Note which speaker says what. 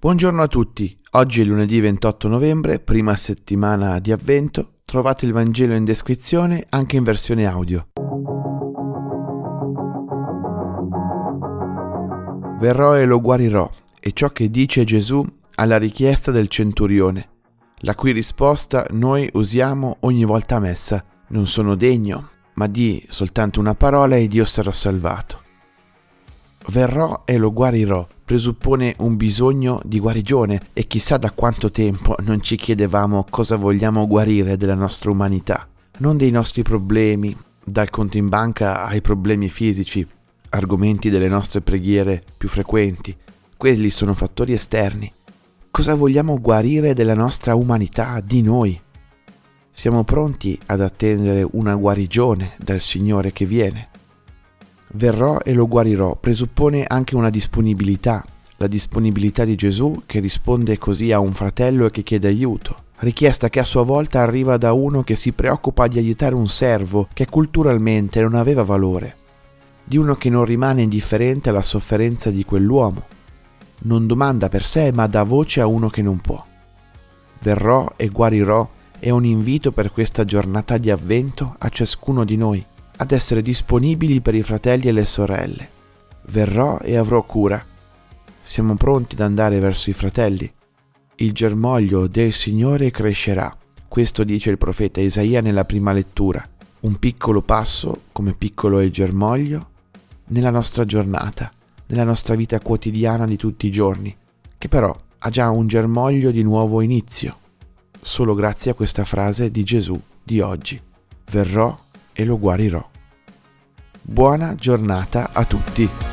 Speaker 1: Buongiorno a tutti, oggi è lunedì 28 novembre, prima settimana di avvento, trovate il Vangelo in descrizione anche in versione audio. Verrò e lo guarirò, è ciò che dice Gesù alla richiesta del centurione, la cui risposta noi usiamo ogni volta a messa. Non sono degno, ma di soltanto una parola e Dio sarà salvato. Verrò e lo guarirò presuppone un bisogno di guarigione e chissà da quanto tempo non ci chiedevamo cosa vogliamo guarire della nostra umanità, non dei nostri problemi, dal conto in banca ai problemi fisici, argomenti delle nostre preghiere più frequenti. Quelli sono fattori esterni. Cosa vogliamo guarire della nostra umanità, di noi? Siamo pronti ad attendere una guarigione dal Signore che viene? Verrò e lo guarirò. Presuppone anche una disponibilità, la disponibilità di Gesù che risponde così a un fratello e che chiede aiuto, richiesta che a sua volta arriva da uno che si preoccupa di aiutare un servo che culturalmente non aveva valore, di uno che non rimane indifferente alla sofferenza di quell'uomo, non domanda per sé ma dà voce a uno che non può. Verrò e guarirò è un invito per questa giornata di avvento a ciascuno di noi ad essere disponibili per i fratelli e le sorelle. Verrò e avrò cura. Siamo pronti ad andare verso i fratelli. Il germoglio del Signore crescerà. Questo dice il profeta Isaia nella prima lettura. Un piccolo passo, come piccolo è il germoglio, nella nostra giornata, nella nostra vita quotidiana di tutti i giorni, che però ha già un germoglio di nuovo inizio, solo grazie a questa frase di Gesù di oggi. Verrò e lo guarirò. Buona giornata a tutti.